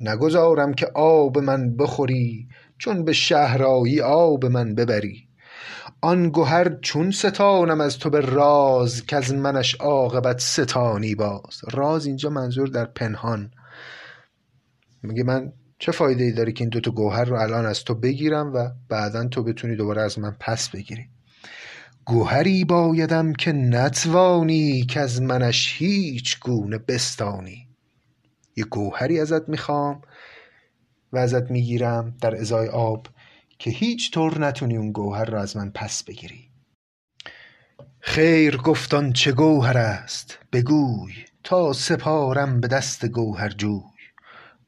نگذارم که آب من بخوری. چون به شهرایی آب من ببری. آن گوهر چون ستانم از تو به راز که از منش عاقبت ستانی باز. راز اینجا منظور در پنهان. میگه من چه فایده ای داره که این دوتا گوهر رو الان از تو بگیرم و بعدا تو بتونی دوباره از من پس بگیری؟ گوهری بایدم که نتوانی که از منش هیچ گونه بستانی. یه گوهری ازت می‌خوام و ازت می‌گیرم در ازای آب که هیچ طور نتونی اون گوهر رو از من پس بگیری. خیر گفتان چه گوهر است بگوی تا سپارم به دست گوهر جوی.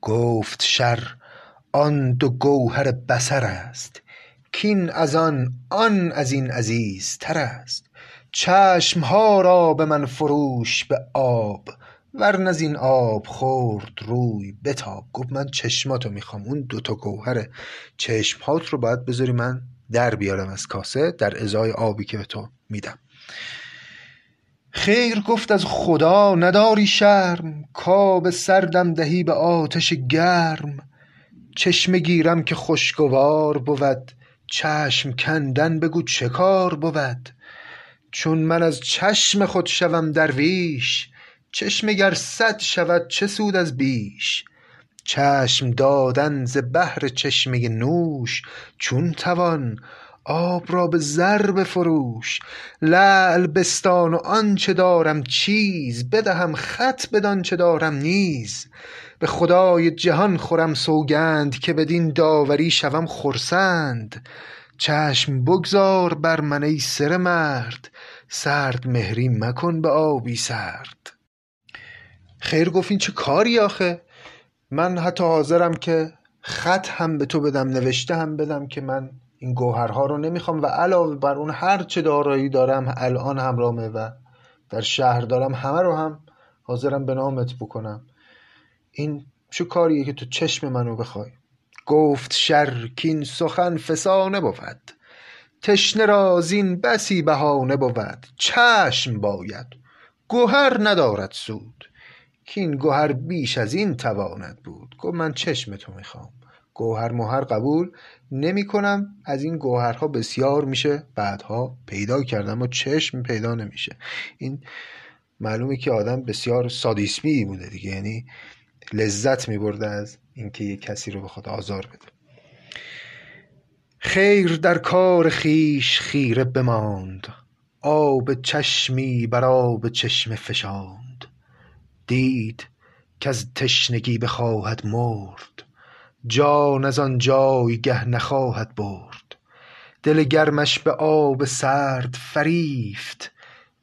گفت شر آن دو گوهر بصر است کین از آن آن از این عزیزتر است. چشم ها را به من فروش به آب ورن از این آب خورد روی. بتاب گفت من چشماتو می‌خوام. اون دوتا گوهر چشمهات رو باید بذاری من در بیارم از کاسه در ازای آبی که به تو میدم. خیر گفت از خدا نداری شرم. کاب سردم دهی به آتش گرم. چشمه گیرم که خوشگوار بود. چشم کندن بگو چه کار بود. چون من از چشم خود شوم درویش چشمه گر صد شود چه سود از بیش؟ چشم دادن ز بهر چشمه نوش چون توان آب را به زر بفروش. لعل بستان و آنچه دارم چیز بدهم خط بدانچه دارم نیز. به خدای جهان خورم سوگند که بدین داوری شوم خرسند. چشم بگذار بر من ای سره مرد سرد مهری مکن به آبی سرد. خیر گفت این چه کاری آخه؟ من حتی حاضرم که خط هم به تو بدم نوشته هم بدم که من این گوهرها رو نمی‌خوام و علاوه بر اون هر چه دارایی دارم الان همرامه و در شهر دارم همه رو هم حاضرم به نامت بکنم. این چه کاریه که تو چشم منو بخوای؟ گفت شرکین سخن فسانه بود. تشنه را زین بسی بهانه بود. چشم باید. گوهر ندارد سود. کین گوهر بیش از این تواند بود. گفت من چشم تو می‌خوام. گوهر موهر قبول نمی کنم. از این گوهرها بسیار میشه. بعدها پیدا کردم و چشم پیدا نمیشه. این معلومه که آدم بسیار سادیسمی بوده دیگه. یعنی لذت میبرده از اینکه یک کسی رو بخواد آزار بده. خیر در کار خیش خیره بماند. آب چشمی بر آب چشمه فشاند. دید کز تشنگی بخواهد مرد. جان از آن جایگه نخواهد برد. دل گرمش به آب سرد فریفت.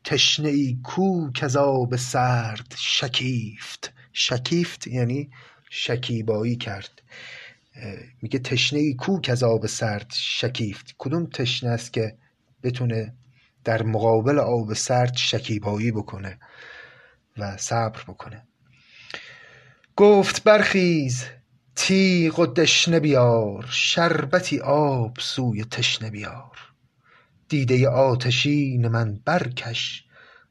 تشنه ای کو کز آب سرد شکیفت. شکیفت یعنی شکیبایی کرد. میگه تشنه ای کو کز آب سرد شکیفت. کدوم تشنه است که بتونه در مقابل آب سرد شکیبایی بکنه؟ و صبر بکنه. گفت برخیز تیغ و دشنه بیار شربتی آب سوی تشنه بیار. دیده آتشین من برکش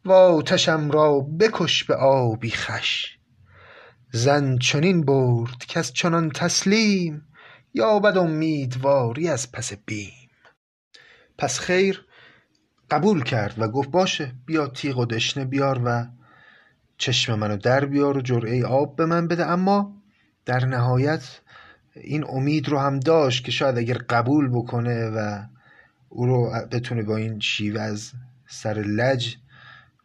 و آتشم را بکش به آبی خوش زن چنین برد کز چنان تسلیم یابد امیدواری از پس بیم. پس خیر قبول کرد و گفت باشه بیا تیغ و دشنه بیار و چشم منو در بیار و جرعه آب به من بده. اما در نهایت این امید رو هم داشت که شاید اگر قبول بکنه و او رو بتونه با این شیوه از سر لج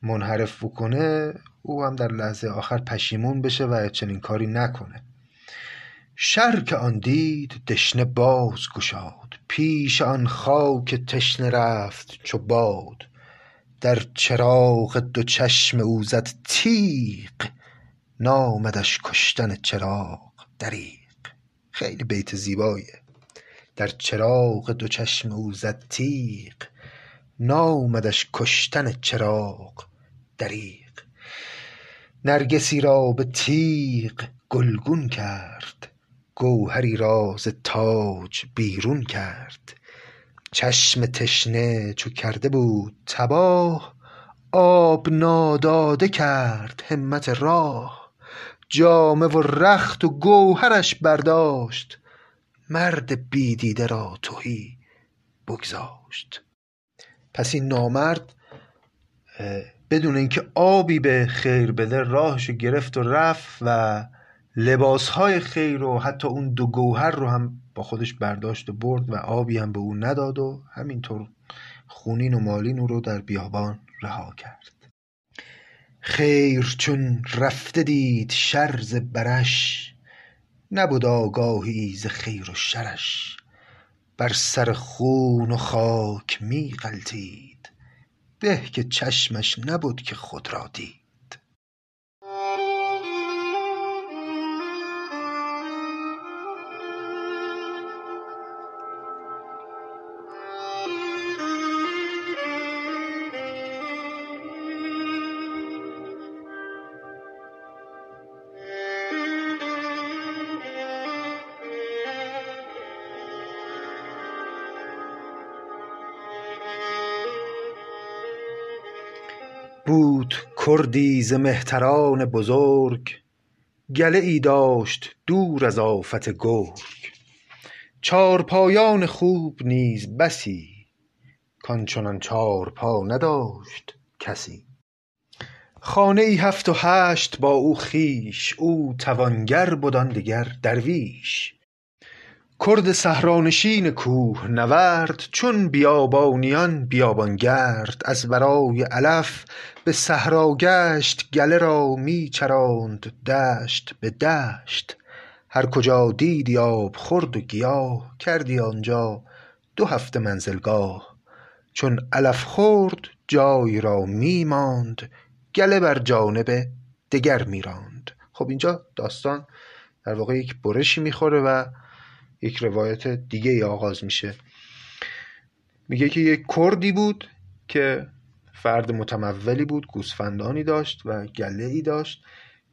منحرف بکنه او هم در لحظه آخر پشیمون بشه و چنین کاری نکنه. شر که آن دید دشنه باز گشاد پیش آن خاک تشنه رفت چو باد. در چراغ دو چشم او زد تیغ نامدش کشتن چراغ دریغ. خیلی بیت زیباییه. در چراغ دو چشم او زد تیغ نامدش کشتن چراغ دریغ. نرگسی را به تیغ گلگون کرد گوهری را ز تاج بیرون کرد. چشم تشنه چو کرده بود تباه آب ناداده کرد همت راه. جامه و رخت و گوهرش برداشت مرد بی دیده را تهی بگذاشت. پس این نامرد بدون اینکه آبی به خیر بده راهشو گرفت و رفت و لباسهای خیر و حتی اون دو گوهر رو هم با خودش برداشت و برد و آبی هم به او نداد و همینطور خونین و مالین او رو در بیابان رها کرد. خیر چون رفته دید شر ز برش نبد آگاهی ز خیر و شرش. بر سر خون و خاک می غلتید به که چشمش نبد که خود را دید. کردی ز مهتران بزرگ گله ای داشت دور از آفت گرگ. چارپایان خوب نیز بسی کان چنان چارپا نداشت کسی. خانه ای هفت و هشت با او خویش او توانگر بد آن درویش. کرد صحرانشین کوه نورد چون بیابانیان بیابان گرد. از برای علف به صحرا گشت گله را می چراند دشت به دشت. هر کجا دیدی آب خورد و گیاه کردی آنجا دو هفته منزلگاه. چون علف خورد جای را می ماند گله بر جانب دگر می راند. خب اینجا داستان در واقع یک برشی می‌خوره و یک روایت دیگه ای آغاز میشه. میگه که یک کردی بود که فرد متمولی بود گوسفندانی داشت و گله ای داشت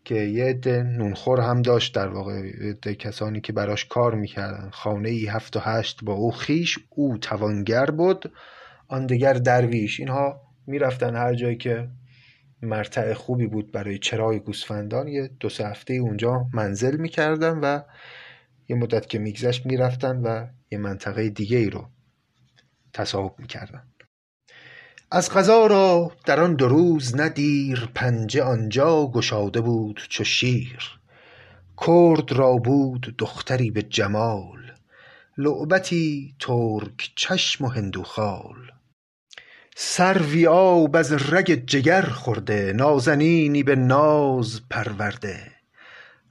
که یه عده نونخور هم داشت. در واقع عده کسانی که براش کار می‌کردن. خانه ای هفت و هشت با او خیش او توانگر بود آن دگر درویش. اینها می‌رفتن هر جایی که مرتع خوبی بود برای چرای گوسفندان. یه دو سه هفته اونجا منزل می‌کردن و یه مدت که میگذشت می‌رفتن و یه منطقه دیگه ای رو تصاحب می‌کردن. از قضا را در آن دو روز نه دیر پنجه آنجا گشاده بود چو شیر. کرد را بود دختری به جمال لعبتی ترک چشم و هندو خال سروی آب از رگ جگر خورده نازنینی به ناز پرورده.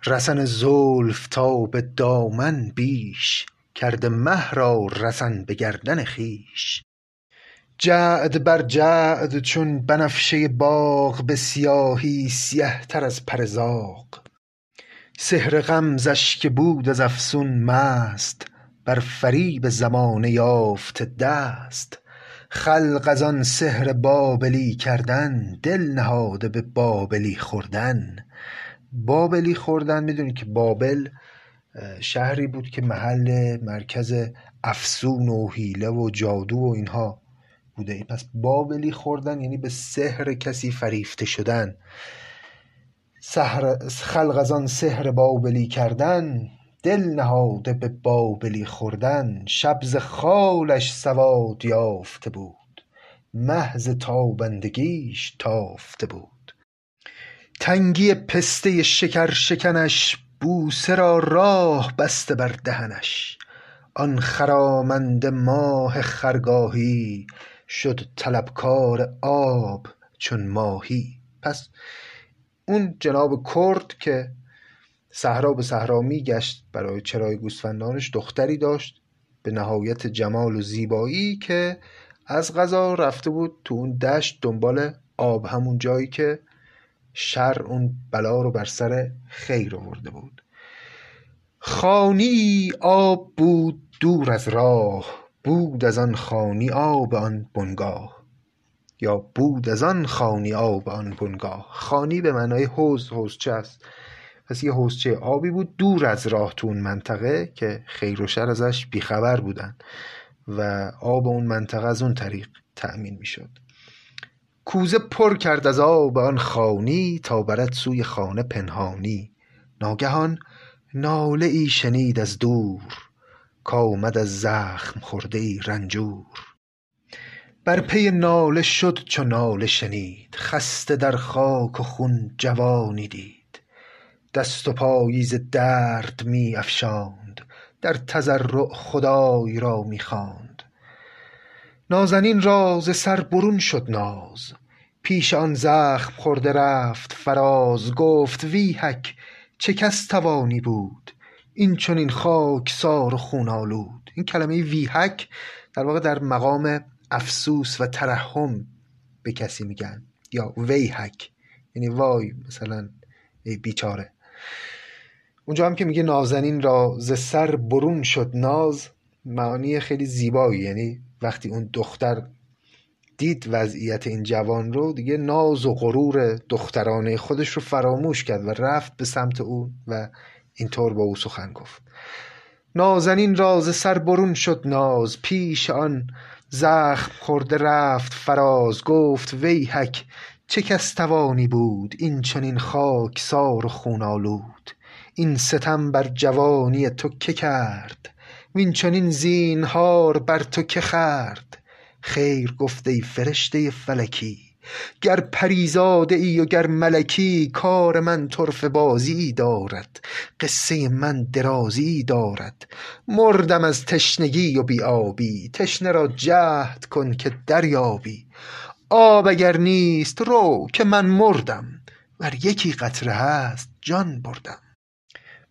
رسن زلف تا به دامن بیش کرده مه را رسن به گردن خویش. جعد بر جعد چون بنفشه باغ به سیاهی سیه تر از پر زاغ. سحر غمزش که بود از افسون مست بر فریب زمانه یافته دست. خلق از آن سحر بابلی کردن دل نهاده به بابلی خوردن. بابلی خوردن. می‌دونید که بابل شهری بود که محل مرکز افسون و حیله و جادو و اینها بوده. پس بابلی خوردن یعنی به سحر کسی فریفته شدن. سحر خلق از آن سحر بابلی کردن. دل نهاده به بابلی خوردن. شب ز خالش سواد یافته بود. ز تابندگیش تافته بود. تنگی پسته شکرشکنش بوسه را راه بسته بر دهنش. آن خرامنده ماه خرگاهی شد طلبکار آب چون ماهی. پس اون جناب کرد که صحرا به صحرا میگشت برای چرای گوسفندانش دختری داشت به نهایت جمال و زیبایی که از غذا رفته بود تو اون دشت دنبال آب همون جایی که شر اون بلا رو بر سر خیر آورده بود. خانی آب بود دور از راه بود از آن خانی آب آن بنگاه. یا بود از آن خانی آب آن بنگاه. خانی به معنای حوز حوزچه است؟ پس یه حوزچه آبی بود دور از راه تو اون منطقه که خیر و شر ازش بیخبر بودن و آب اون منطقه از اون طریق تأمین می‌شد. کوزه پر کرد از آب آن خانی تا برد سوی خانه پنهانی. ناگهان ناله ای شنید از دور کآمد از زخم خورده ای رنجور. بر پی ناله شد چو ناله شنید خسته در خاک و خون جوانی دید. دست و پایی ز درد می افشاند در تضرع خدای را می خواند. نازنین را ز سر برون شد ناز پیش آن زخم خورده رفت فراز گفت ویحک چه کس توانی بود؟ این چنین خاکسار و خون آلود. این کلمه ویحک در واقع در مقام افسوس و ترحم به کسی میگن یا ویحک. یعنی وای مثلا ای بیچاره. اونجا هم که میگه نازنین را ز سر برون شد ناز معانی خیلی زیبایی. یعنی وقتی اون دختر دید وضعیت این جوان رو دیگه ناز و غرور دخترانه خودش رو فراموش کرد و رفت به سمت او و اینطور با او سخن گفت. نازنین را ز سر برون شد ناز پیش آن زخم خورده رفت فراز گفت ویحک چه کس توانی بود این چنین خاکسار و خون آلود؟ این ستم بر جوانی تو که کرد؟ وین چنین زینهار بر تو که خورد خیر گفت ای فرشته فلکی گر پری زاده ای و گر ملکی کار من طرفه بازیی دارد قصه من درازیی دارد. مردم از تشنگی و بی آبی تشنه را جهد کن که دریابی. آب اگر نیست رو که من مردم ور یکی قطره هست جان بردم.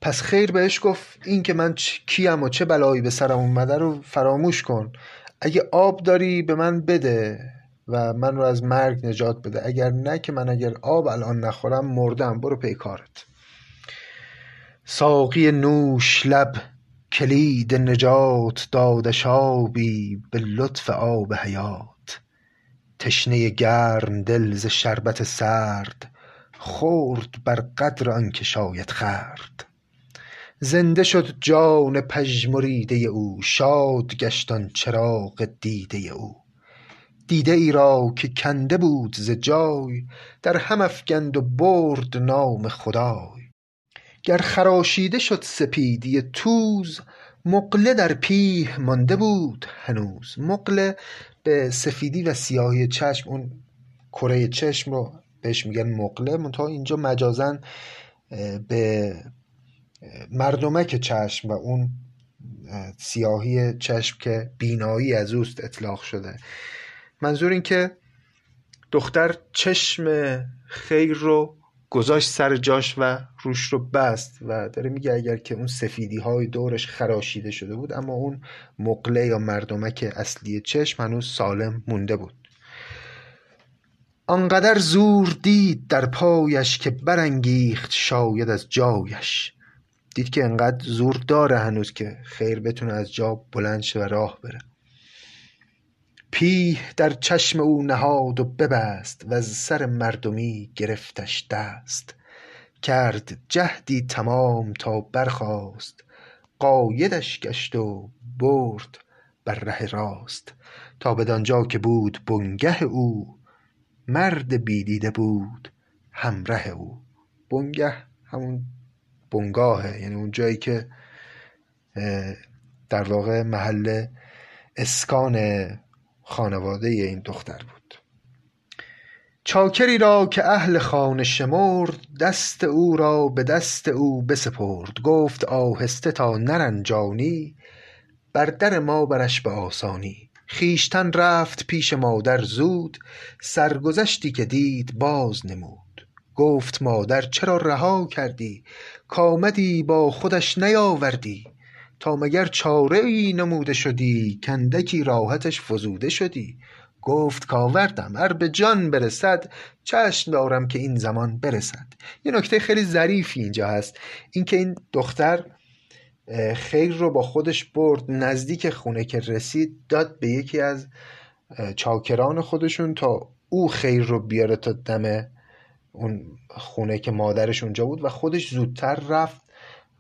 پس خیر بهش گفت این که من کیم و چه بلایی به سرم اومده رو فراموش کن. اگه آب داری به من بده و من رو از مرگ نجات بده. اگر نه که من اگر آب الان نخورم مردم. برو پی کارت. ساقی نوش لب کلید نجات دادش آبی به لطف آب حیات. تشنه گرم دل ز شربت سرد خورد بر قدر آنکه شاید خورد زنده شد جان پژمریده او شاد گشت آن چراغ دیده او. دیده ای را که کنده بود ز جای در هم افکند و برد نام خدای. گر خراشیده شد سپیدی توز مقله در پیه مانده بود هنوز. مقله به سفیدی و سیاهی چشم اون کره چشم رو بهش میگن مقله منتها اینجا مجازن اه، به مردمک چشم و اون اه، سیاهی چشم که بینایی از اوست اطلاق شده. منظور این که دختر چشم خیر رو گذاشت سر جاش و روش رو بست و داره میگه اگر که اون سفیدی های دورش خراشیده شده بود اما اون مقله یا مردمک اصلی چشم هنوز سالم مونده بود. آنقدر زور دید در پایش که برانگیخت شاید از جایش. دید که انقدر زور داره هنوز که خیر بتونه از جا بلند شه و راه بره. پیه در چشم او نهاد و ببست و از سر مردمی گرفتش دست. کرد جهدی تمام تا برخاست. قایدش گشت و برد بر ره راست. تا بدانجا که بود بنگه او مرد بیدیده بود همره او. بنگه همون بنگاهه. یعنی اون جایی که در واقع محل اسکان خانواده این دختر بود. چاکری را که اهل خانه شمرد دست او را به دست او بسپرد. گفت آهسته تا نرنجانی بر در ما برش به آسانی. خویشتن رفت پیش مادر زود سرگذشتی که دید باز نمود. گفت مادر چرا رها کردی؟ کامدی با خودش نیاوردی تا مگر چاره ای نموده شدی کندکی راحتش فزوده شدی؟ گفت کاوردم ار به جان برسد چشم دارم که این زمان برسد. یه نکته خیلی ظریفی اینجا هست اینکه این دختر خیر رو با خودش برد نزدیک خونه که رسید داد به یکی از چاکران خودشون تا او خیر رو بیاره تا دم اون خونه که مادرش اونجا بود و خودش زودتر رفت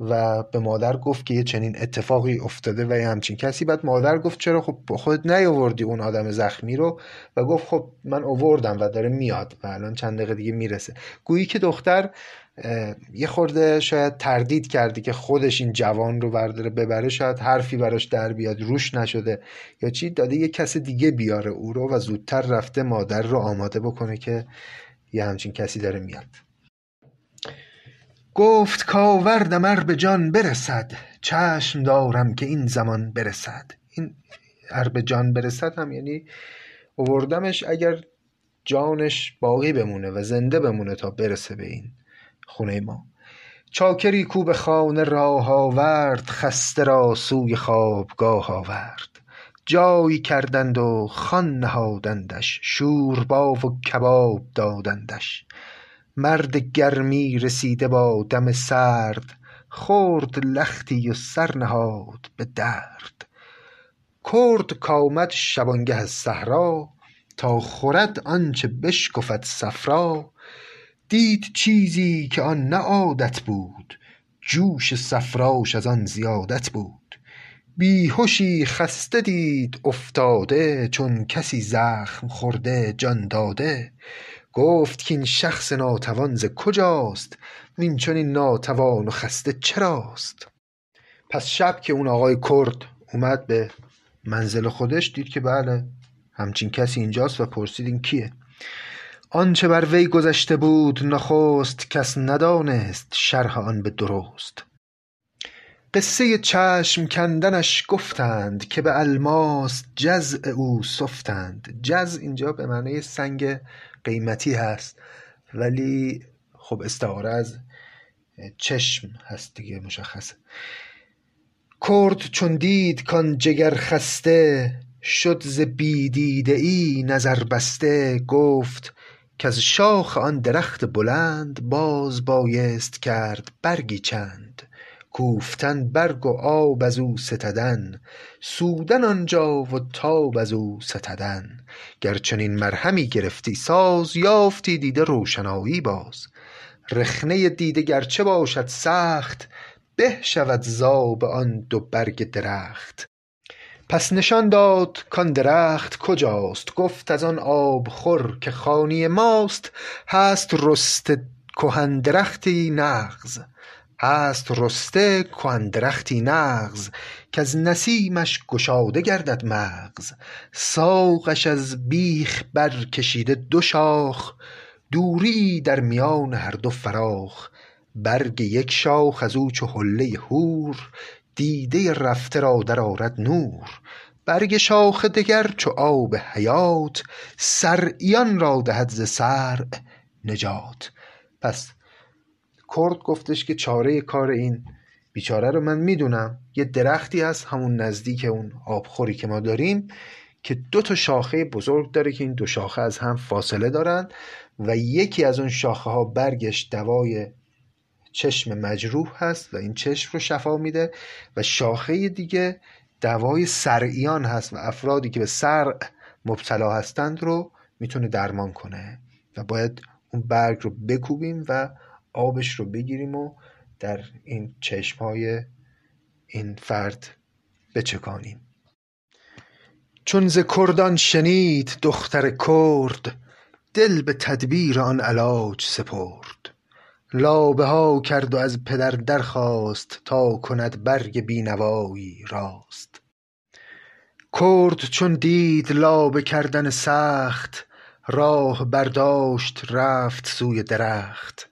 و به مادر گفت که یه چنین اتفاقی افتاده و یه همچین کسی. بعد مادر گفت چرا خب خودت نیاوردی اون آدم زخمی رو؟ و گفت خب من آوردم و داره میاد و الان چند دقیقه دیگه می‌رسه. گویی که دختر یه خورده شاید تردید کردی که خودش این جوان رو برداره ببره شاید حرفی براش در بیاد روش نشده. یا چی؟ داده یه کس دیگه بیاره او رو و زودتر رفته مادر رو آماده بکنه که یه همچین کسی داره میاد. گفت کاوردم ار به جان برسد. چشم دارم که این زمان برسد. این ار به جان برسد هم یعنی اووردمش اگر جانش باقی بمونه و زنده بمونه تا برسه به این خونه ما. چاکری کو به خانه راه آورد خسته را سوی خوابگاه آورد. جای کردند و خوان نهادندش شوربا و کباب دادندش. مرد گرمی رسیده با دم سرد خورد لختی و سر نهاد به درد. کرد کامد شبانگه از صحرا تا خورد آنچه بشکفد صفرا. دید چیزی که آن نه عادت بود جوش صفراش از آن زیادت بود. بیهشی خسته دید افتاده چون کسی زخم خورده جان داده. گفت کاین شخص ناتوان ز کجاست؟ وین چنین ناتوان و خسته چراست؟ پس شب که اون آقای کرد اومد به منزل خودش دید که بله همچین کسی اینجاست و پرسید این کیه. آنچه بر وی گذشته بود نخست کس ندانست شرح آن به درست. قصه چشم کندنش گفتند که به الماس جزع او سفتند. جزع اینجا به معنای سنگ قیمتی هست ولی خب استعاره از چشم هست دیگه مشخصه. کرد چون دید کان جگر خسته شد ز بی دیده ای نظر بسته گفت کز شاخ آن درخت بلند باز بایست کرد برگی چند. کوفتن برگ و آب ازو ستدن سودن آنجا و تاب ازو ستدن. گر چنین مرهمی گرفتی ساز یافتی دیده روشنایی باز. رخنه دیده گرچه باشد سخت به شود ز آب آن دو برگ درخت. پس نشان داد کان درخت کجاست گفت از آن آب خور که خانی ماست. هست رسته کهن درختی نغز. هست رسته کهن درختی نغز کز نسیمش گشاده گردد مغز. ساقش از بیخ برکشیده دو شاخ دوریی در میان هر دو فراخ. برگ یک شاخ ازو چو حله حور دیده رفته را در آرد نور. برگ شاخ دگر چو آب حیات صرعیان را دهد ز صرع نجات. پس کرد گفتش که چاره کار این بیچاره رو من می‌دونم. یه درختی هست همون نزدیک اون آبخوری که ما داریم که دو تا شاخه بزرگ داره که این دو شاخه از هم فاصله دارن و یکی از اون شاخه ها برگش دوای چشم مجروح هست و این چشم رو شفا میده و شاخه دیگه دوای سرعیان هست و افرادی که به سرع مبتلا هستند رو می‌تونه درمان کنه و باید اون برگ رو بکوبیم و آبش رو بگیریم و در این چشم های این فرد بچکانیم. چون ز کردان شنید دختر کرد دل به تدبیر آن علاج سپرد. لابه ها کرد و از پدر درخواست تا کند برگ بینوایی راست. کرد چون دید لابه کردن سخت راه برداشت رفت سوی درخت.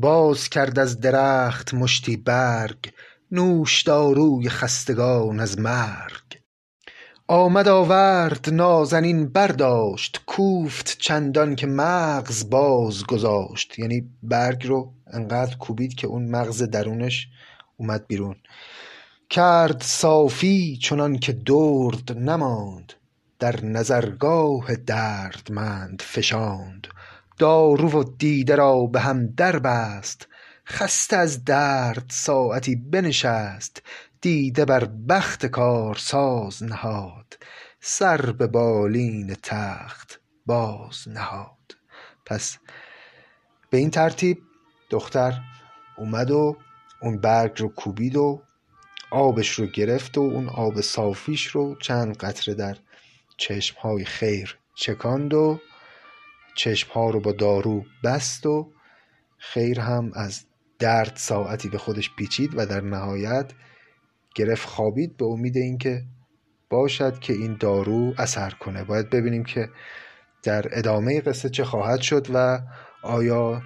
باز کرد از درخت مشتی برگ نوشداروی خستگان از مرگ. آمد آورد نازنین برداشت کوفت چندان که مغز باز گذاشت یعنی برگ رو انقدر کوبید که اون مغز درونش اومد بیرون. کرد صافی چنان که درد نماند در نظرگاه دردمند فشاند. دارو و دیده را به هم در بست خسته از درد ساعتی بنشست دیده بر بخت کارساز نهاد سر به بالین تخت باز نهاد. پس به این ترتیب دختر اومد و اون برگ رو کوبید و آبش رو گرفت و اون آب صافیش رو چند قطره در چشمهای خیر چکاند و چشمها رو با دارو بست و خیر هم از درد ساعتی به خودش پیچید و در نهایت گرفت خوابید به امید اینکه باشد که این دارو اثر کنه. باید ببینیم که در ادامه قصه چه خواهد شد و آیا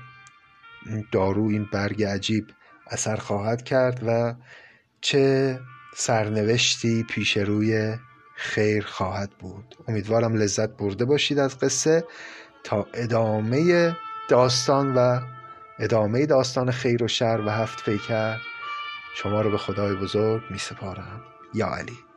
دارو این برگ عجیب اثر خواهد کرد و چه سرنوشتی پیش روی خیر خواهد بود. امیدوارم لذت برده باشید از قصه. تا ادامه داستان و ادامه داستان خیر و شر و هفت پیکر شما رو به خدای بزرگ می سپارم یا علی.